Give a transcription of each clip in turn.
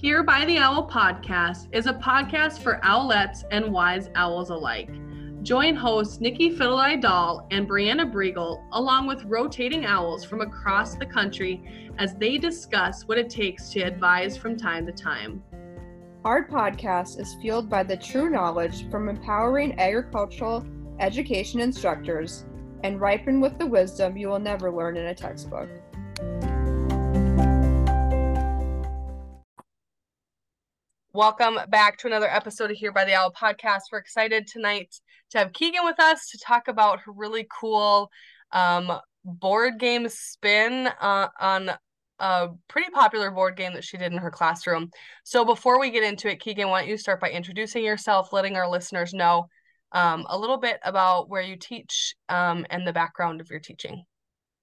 Here by the Owl podcast is a podcast for owlets and wise owls alike. Join hosts Nikki Fideldy-Doll and Brianna Briegel, along with rotating owls from across the country, as they discuss what it takes to advise from time to time. Our podcast is fueled by the true knowledge from empowering agricultural education instructors and ripened with the wisdom you will never learn in a textbook. Welcome back to another episode of Here by the Owl podcast. We're excited tonight to have Keigan with us to talk about her really cool um, board game spin uh, on a pretty popular board game that she did in her classroom. So before we get into it, Keigan, why don't you start by introducing yourself, letting our listeners know um, a little bit about where you teach um, and the background of your teaching?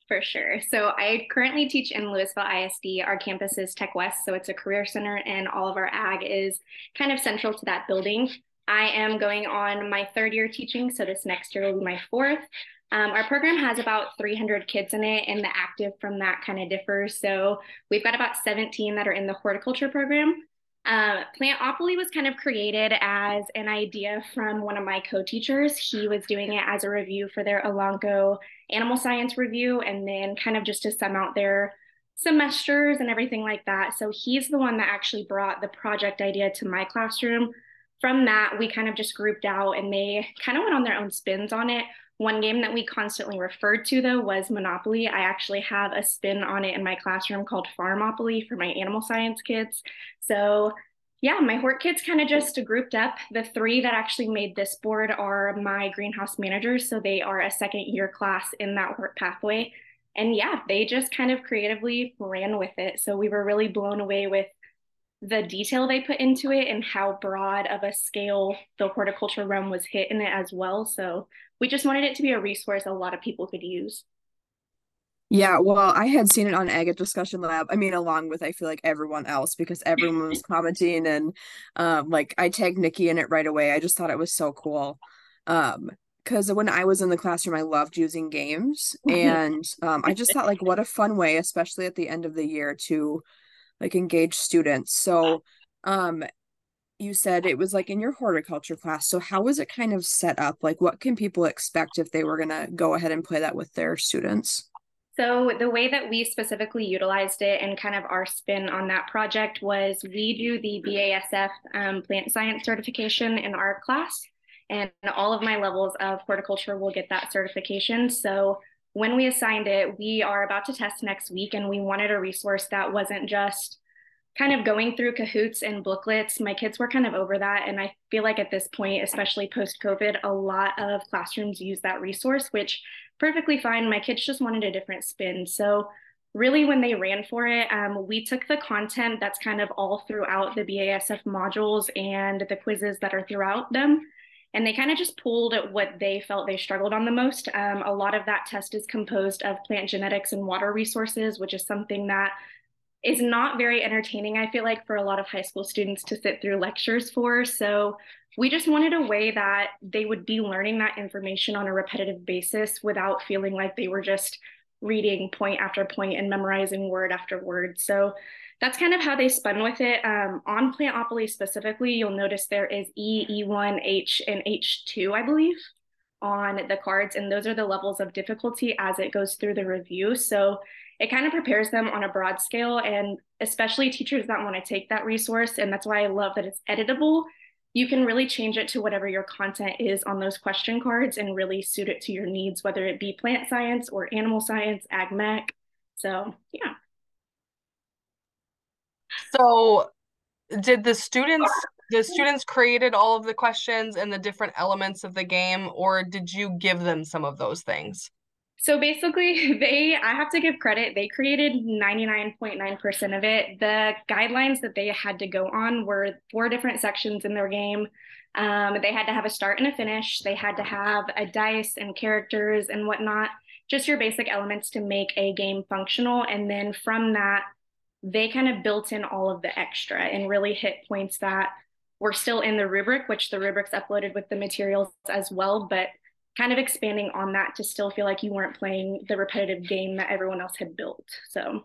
For sure. So I currently teach in Lewisville ISD. Our campus is Tech West, so it's a career center, and all of our ag is kind of central to that building. I am going on my third year teaching, so this next year will be my fourth. Um, our program has about 300 kids in it, and the active from that kind of differs. So we've got about 17 that are in the horticulture program. Uh, Plantopoly was kind of created as an idea from one of my co-teachers. He was doing it as a review for their Elanco animal science review, and then kind of just to sum out their semesters and everything like that. So he's the one that actually brought the project idea to my classroom. From that, we kind of just grouped out, and they kind of went on their own spins on it. One game that we constantly referred to though was Monopoly. I actually have a spin on it in my classroom called Farmopoly for my animal science kids. So yeah, my Hort kids kind of just grouped up. The three that actually made this board are my greenhouse managers. So they are a second year class in that Hort pathway. And yeah, they just kind of creatively ran with it. So we were really blown away with the detail they put into it and how broad of a scale the horticulture realm was hit in it as well. So we just wanted it to be a resource a lot of people could use. Yeah, well, I had seen it on Ag Ed Discussion Lab. I mean, along with I feel like everyone else because everyone was commenting and um like I tagged Nikki in it right away. I just thought it was so cool. Um because when I was in the classroom, I loved using games and um I just thought like what a fun way, especially at the end of the year to like engage students. So um you said it was like in your horticulture class. So how was it kind of set up? Like what can people expect if they were going to go ahead and play that with their students? So the way that we specifically utilized it and kind of our spin on that project was we do the BASF um, plant science certification in our class and all of my levels of horticulture will get that certification. So when we assigned it, we are about to test next week and we wanted a resource that wasn't just kind of going through Kahoots and booklets. My kids were kind of over that. And I feel like at this point, especially post COVID, a lot of classrooms use that resource, which perfectly fine. My kids just wanted a different spin. So, really, when they ran for it, um, we took the content that's kind of all throughout the BASF modules and the quizzes that are throughout them. And they kind of just pulled at what they felt they struggled on the most. Um, a lot of that test is composed of plant genetics and water resources, which is something that is not very entertaining, I feel like, for a lot of high school students to sit through lectures for. So we just wanted a way that they would be learning that information on a repetitive basis without feeling like they were just reading point after point and memorizing word after word. So that's kind of how they spun with it. Um, on Plantopoly specifically, you'll notice there is E, E1, H, and H2, I believe, on the cards. And those are the levels of difficulty as it goes through the review. So it kind of prepares them on a broad scale and especially teachers that want to take that resource and that's why i love that it's editable you can really change it to whatever your content is on those question cards and really suit it to your needs whether it be plant science or animal science ag mech so yeah so did the students the students created all of the questions and the different elements of the game or did you give them some of those things so basically, they, I have to give credit, they created 99.9% of it. The guidelines that they had to go on were four different sections in their game. Um, they had to have a start and a finish, they had to have a dice and characters and whatnot, just your basic elements to make a game functional. And then from that, they kind of built in all of the extra and really hit points that were still in the rubric, which the rubric's uploaded with the materials as well. But kind of expanding on that to still feel like you weren't playing the repetitive game that everyone else had built. So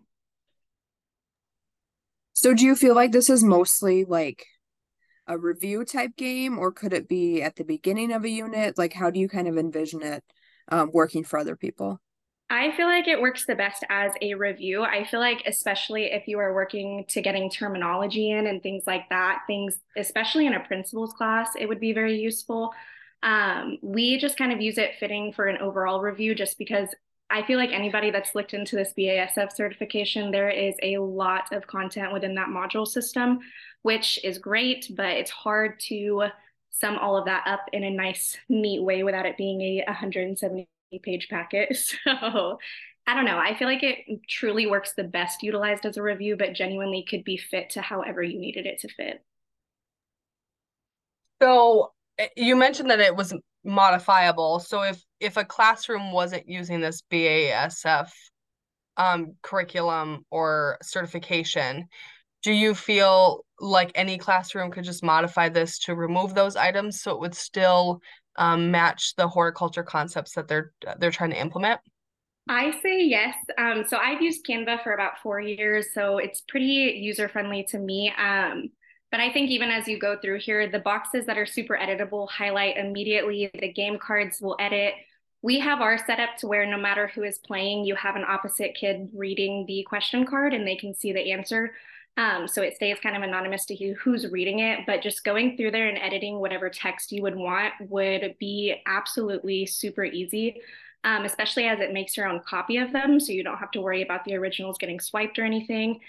So do you feel like this is mostly like a review type game, or could it be at the beginning of a unit? Like, how do you kind of envision it um, working for other people? I feel like it works the best as a review. I feel like, especially if you are working to getting terminology in and things like that, things, especially in a principles class, it would be very useful. Um, we just kind of use it fitting for an overall review just because I feel like anybody that's looked into this BASF certification, there is a lot of content within that module system, which is great, but it's hard to sum all of that up in a nice, neat way without it being a 170 page packet. So I don't know. I feel like it truly works the best utilized as a review, but genuinely could be fit to however you needed it to fit. So eh, you mentioned that it was modifiable. So if if a classroom wasn't using this BASF um, curriculum or certification, do you feel like any classroom could just modify this to remove those items so it would still um, match the horticulture concepts that they're they're trying to implement? I say yes. Um, so I've used Canva for about four years, so it's pretty user friendly to me. Um, but I think even as you go through here, the boxes that are super editable highlight immediately. The game cards will edit. We have our setup to where no matter who is playing, you have an opposite kid reading the question card and they can see the answer. Um, so it stays kind of anonymous to you who's reading it, but just going through there and editing whatever text you would want would be absolutely super easy, um, especially as it makes your own copy of them. So you don't have to worry about the originals getting swiped or anything.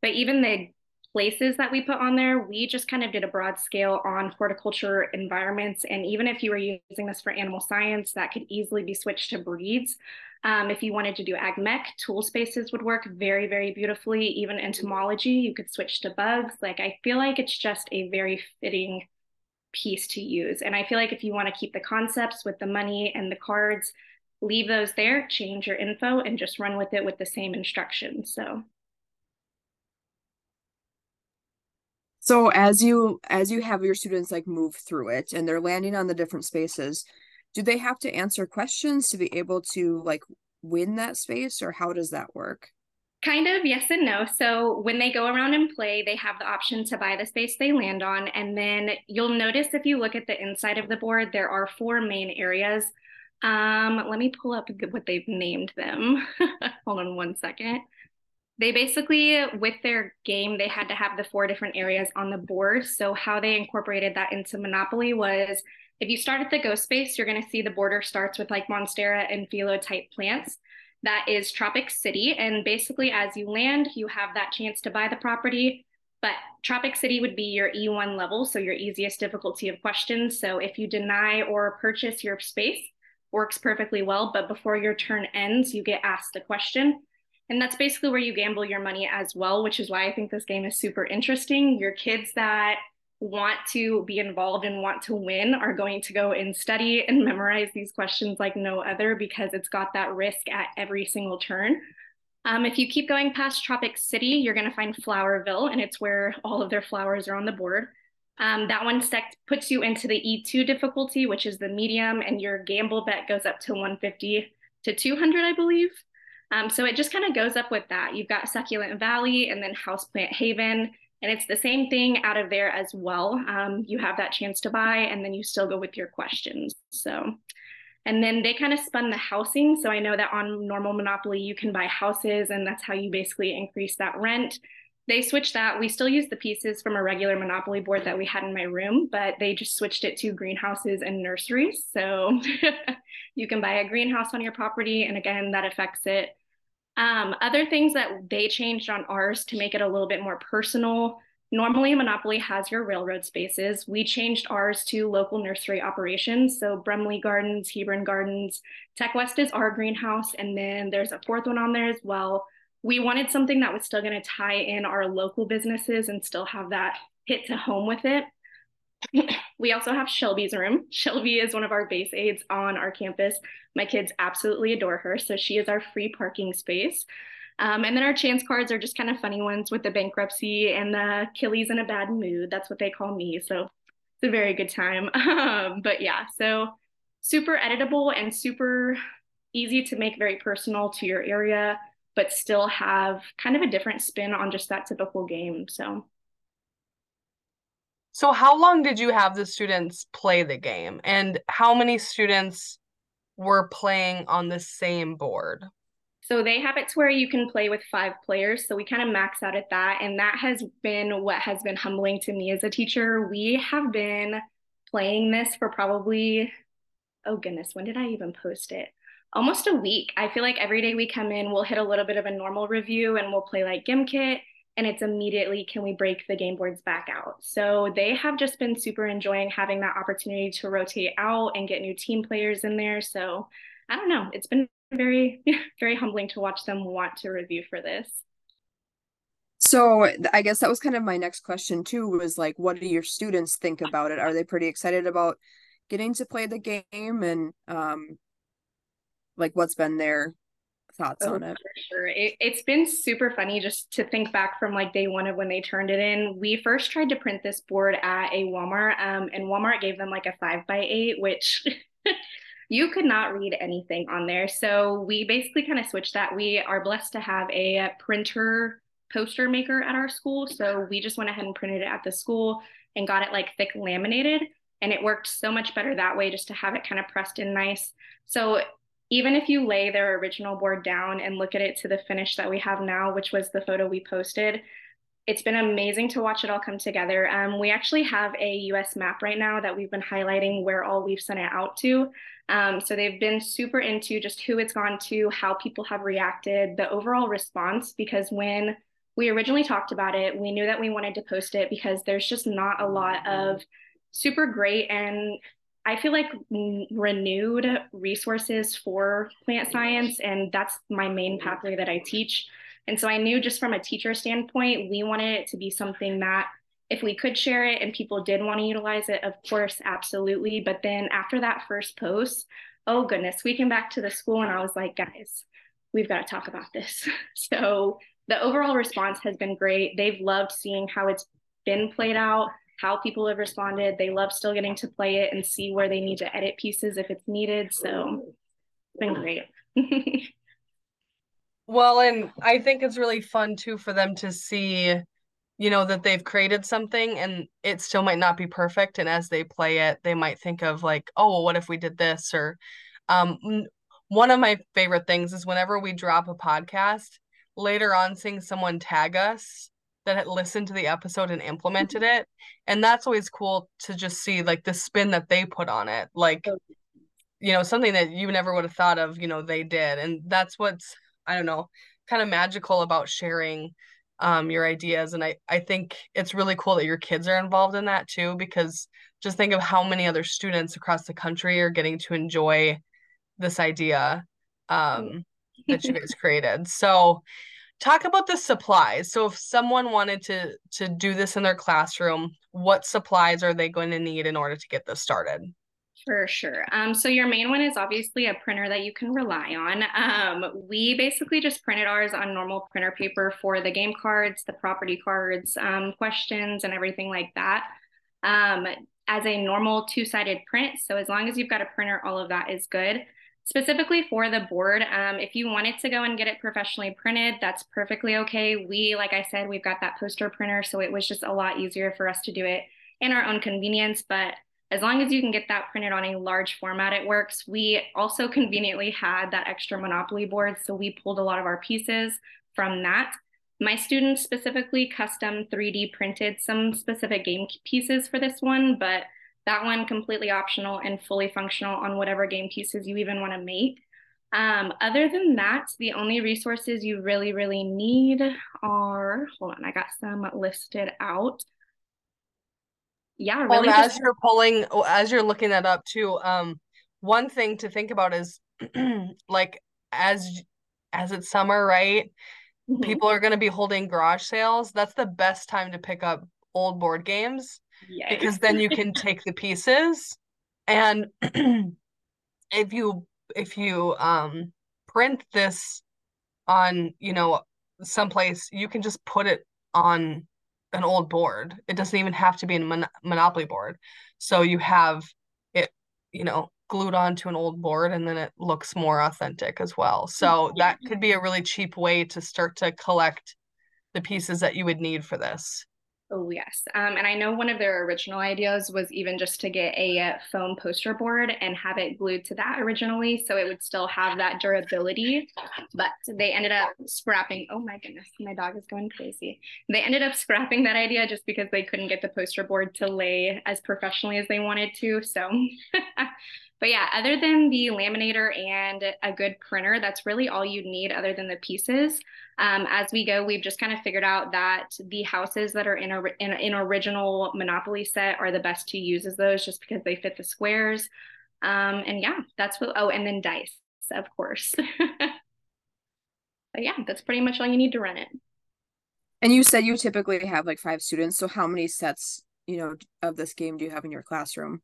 But even the places that we put on there, we just kind of did a broad scale on horticulture environments. And even if you were using this for animal science, that could easily be switched to breeds. Um, if you wanted to do ag mech, tool spaces would work very, very beautifully. Even entomology, you could switch to bugs. Like, I feel like it's just a very fitting piece to use. And I feel like if you want to keep the concepts with the money and the cards, leave those there, change your info, and just run with it with the same instructions. So. So as you as you have your students like move through it and they're landing on the different spaces, do they have to answer questions to be able to like win that space or how does that work? Kind of yes and no. So when they go around and play, they have the option to buy the space they land on. And then you'll notice if you look at the inside of the board, there are four main areas. Um, let me pull up what they've named them. Hold on one second. They basically, with their game, they had to have the four different areas on the board. So how they incorporated that into Monopoly was if you start at the ghost space, you're going to see the border starts with like Monstera and Philo type plants. That is Tropic City. And basically, as you land, you have that chance to buy the property. But Tropic City would be your E1 level, so your easiest difficulty of questions. So if you deny or purchase your space, works perfectly well. But before your turn ends, you get asked a question. And that's basically where you gamble your money as well, which is why I think this game is super interesting. Your kids that want to be involved and want to win are going to go and study and memorize these questions like no other because it's got that risk at every single turn. Um, if you keep going past Tropic City, you're going to find Flowerville, and it's where all of their flowers are on the board. Um, that one stack puts you into the E2 difficulty, which is the medium, and your gamble bet goes up to 150 to 200, I believe. Um, so it just kind of goes up with that. You've got Succulent Valley and then Houseplant Haven. And it's the same thing out of there as well. Um, you have that chance to buy, and then you still go with your questions. So, and then they kind of spun the housing. So I know that on normal Monopoly, you can buy houses, and that's how you basically increase that rent. They switched that. We still use the pieces from a regular Monopoly board that we had in my room, but they just switched it to greenhouses and nurseries. So you can buy a greenhouse on your property, and again, that affects it um, other things that they changed on ours to make it a little bit more personal. Normally, Monopoly has your railroad spaces. We changed ours to local nursery operations. So, Brumley Gardens, Hebron Gardens, Tech West is our greenhouse. And then there's a fourth one on there as well. We wanted something that was still going to tie in our local businesses and still have that hit to home with it. we also have Shelby's room. Shelby is one of our base aides on our campus. My kids absolutely adore her. So she is our free parking space. Um, and then our chance cards are just kind of funny ones with the bankruptcy and the Killy's in a bad mood. That's what they call me. So it's a very good time. Um, but yeah, so super editable and super easy to make very personal to your area. but still have kind of a different spin on just that typical game. So so how long did you have the students play the game and how many students were playing on the same board? So they have it to where you can play with five players. So we kind of max out at that. And that has been what has been humbling to me as a teacher. We have been playing this for probably, oh goodness, when did I even post it? Almost a week. I feel like every day we come in, we'll hit a little bit of a normal review and we'll play like Gimkit. And it's immediately, can we break the game boards back out? So they have just been super enjoying having that opportunity to rotate out and get new team players in there. So I don't know. It's been very, very humbling to watch them want to review for this. So I guess that was kind of my next question too was like what do your students think about it? Are they pretty excited about getting to play the game and um like what's been their thoughts oh, on it? sure. It, it's been super funny just to think back from like day one of when they turned it in. We first tried to print this board at a Walmart um and Walmart gave them like a five by eight, which you could not read anything on there. So we basically kind of switched that. We are blessed to have a printer poster maker at our school. So we just went ahead and printed it at the school and got it like thick laminated. And it worked so much better that way just to have it kind of pressed in nice. So even if you lay their original board down and look at it to the finish that we have now, which was the photo we posted, it's been amazing to watch it all come together. Um, we actually have a US map right now that we've been highlighting where all we've sent it out to. Um, so they've been super into just who it's gone to, how people have reacted, the overall response, because when we originally talked about it, we knew that we wanted to post it because there's just not a lot of super great and I feel like renewed resources for plant science, and that's my main pathway that I teach. And so I knew just from a teacher standpoint, we wanted it to be something that if we could share it and people did want to utilize it, of course, absolutely. But then after that first post, oh goodness, we came back to the school and I was like, guys, we've got to talk about this. so the overall response has been great. They've loved seeing how it's been played out, how people have responded. They love still getting to play it and see where they need to edit pieces if it's needed. So it's been great. well, and I think it's really fun too for them to see you know that they've created something and it still might not be perfect and as they play it they might think of like oh well what if we did this or um one of my favorite things is whenever we drop a podcast later on seeing someone tag us that had listened to the episode and implemented it. And that's always cool to just see like the spin that they put on it. Like you know something that you never would have thought of you know they did. And that's what's i don't know kind of magical about sharing um, your ideas. And I, I think it's really cool that your kids are involved in that too, because just think of how many other students across the country are getting to enjoy this idea um, that you guys created. So talk about the supplies. So if someone wanted to to do this in their classroom, what supplies are they going to need in order to get this started? For sure. Um, so your main one is obviously a printer that you can rely on. Um, we basically just printed ours on normal printer paper for the game cards, the property cards, um, questions, and everything like that. Um, as a normal two-sided print. So as long as you've got a printer, all of that is good. Specifically for the board, um, if you wanted to go and get it professionally printed, that's perfectly okay. We, like I said, we've got that poster printer, so it was just a lot easier for us to do it in our own convenience. But as long as you can get that printed on a large format, it works. We also conveniently had that extra Monopoly board, so we pulled a lot of our pieces from that. My students specifically custom 3D printed some specific game pieces for this one, but that one completely optional and fully functional on whatever game pieces you even want to make. Um, other than that, the only resources you really, really need are, hold on, I got some listed out yeah really well, as you're pulling as you're looking that up too um one thing to think about is like as as it's summer right mm-hmm. people are going to be holding garage sales that's the best time to pick up old board games because then you can take the pieces and if you if you um print this on you know someplace you can just put it on an old board. It doesn't even have to be a mon- Monopoly board. So you have it you know, glued onto an old board and then it looks more authentic as well. So that could be a really cheap way to start to collect the pieces that you would need for this. Oh, yes. Um, and I know one of their original ideas was even just to get a uh, foam poster board and have it glued to that originally. So it would still have that durability. But they ended up scrapping. Oh, my goodness. My dog is going crazy. They ended up scrapping that idea just because they couldn't get the poster board to lay as professionally as they wanted to. So But yeah, other than the laminator and a good printer, that's really all you need other than the pieces. Um, as we go, we've just kind of figured out that the houses that are in a in, in original Monopoly set are the best to use as those, just because they fit the squares. Um, and yeah, that's what. Oh, and then dice, of course. but yeah, that's pretty much all you need to run it. And you said you typically have like five students. So how many sets, you know, of this game do you have in your classroom?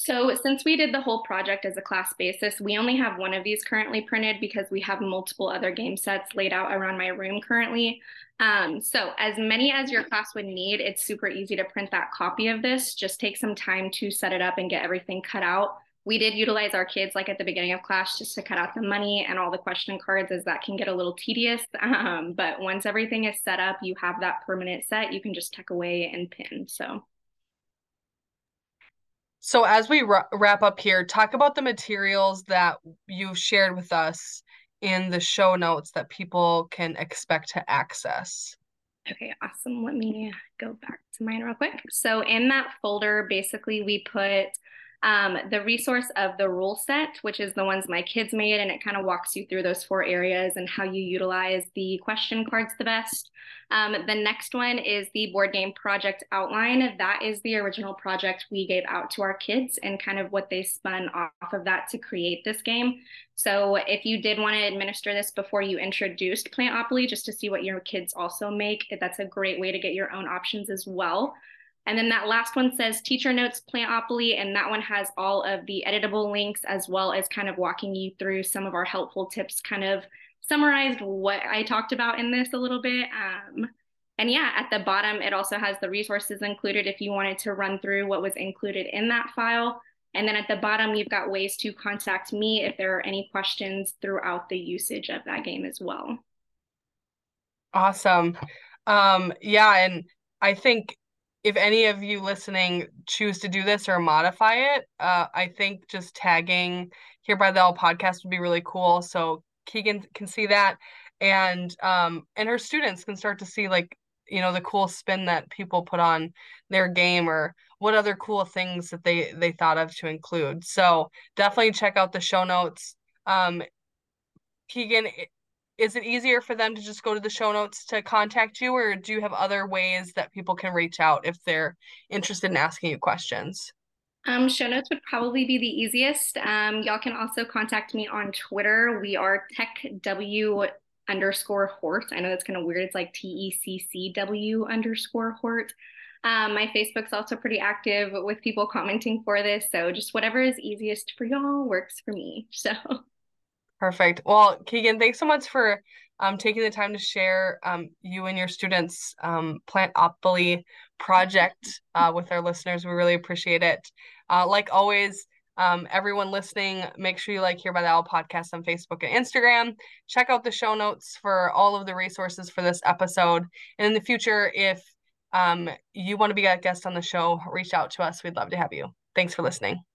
So since we did the whole project as a class basis, we only have one of these currently printed because we have multiple other game sets laid out around my room currently. Um, so as many as your class would need, it's super easy to print that copy of this. Just take some time to set it up and get everything cut out. We did utilize our kids like at the beginning of class just to cut out the money and all the question cards as that can get a little tedious. Um, but once everything is set up, you have that permanent set, you can just tuck away and pin. So so as we wrap up here, talk about the materials that you've shared with us in the show notes that people can expect to access. Okay, awesome. Let me go back to mine real quick. So in that folder, basically we put um, the resource of the rule set, which is the ones my kids made, and it kind of walks you through those four areas and how you utilize the question cards the best. Um, the next one is the board game project outline. That is the original project we gave out to our kids and kind of what they spun off of that to create this game. So if you did want to administer this before you introduced Plantopoly, just to see what your kids also make, that's a great way to get your own options as well. And then that last one says teacher notes Plantopoly, and that one has all of the editable links as well as kind of walking you through some of our helpful tips, kind of summarized what I talked about in this a little bit. Um, and yeah, at the bottom, it also has the resources included if you wanted to run through what was included in that file. And then at the bottom, you've got ways to contact me if there are any questions throughout the usage of that game as well. Awesome. Um, yeah, and I think if any of you listening choose to do this or modify it, uh, I think just tagging here by the Owl podcast would be really cool. So Keigan can see that, and um, and her students can start to see like you know the cool spin that people put on their game or what other cool things that they they thought of to include. So definitely check out the show notes. Um, Keigan, is it easier for them to just go to the show notes to contact you or do you have other ways that people can reach out if they're interested in asking you questions? Um, show notes would probably be the easiest. Um, y'all can also contact me on twitter. We are techw underscore hort. I know that's kind of weird. It's like t-e-c-c-w underscore hort. Um, my facebook's also pretty active with people commenting for this so just whatever is easiest for y'all works for me so Perfect. Well, Keigan, thanks so much for um, taking the time to share um, you and your students' um, Plantopoly project uh, with our listeners. We really appreciate it. Uh, like always, um, everyone listening, make sure you like Here by the Owl podcast on Facebook and Instagram. Check out the show notes for all of the resources for this episode. And in the future, if um, you want to be a guest on the show, reach out to us. We'd love to have you. Thanks for listening.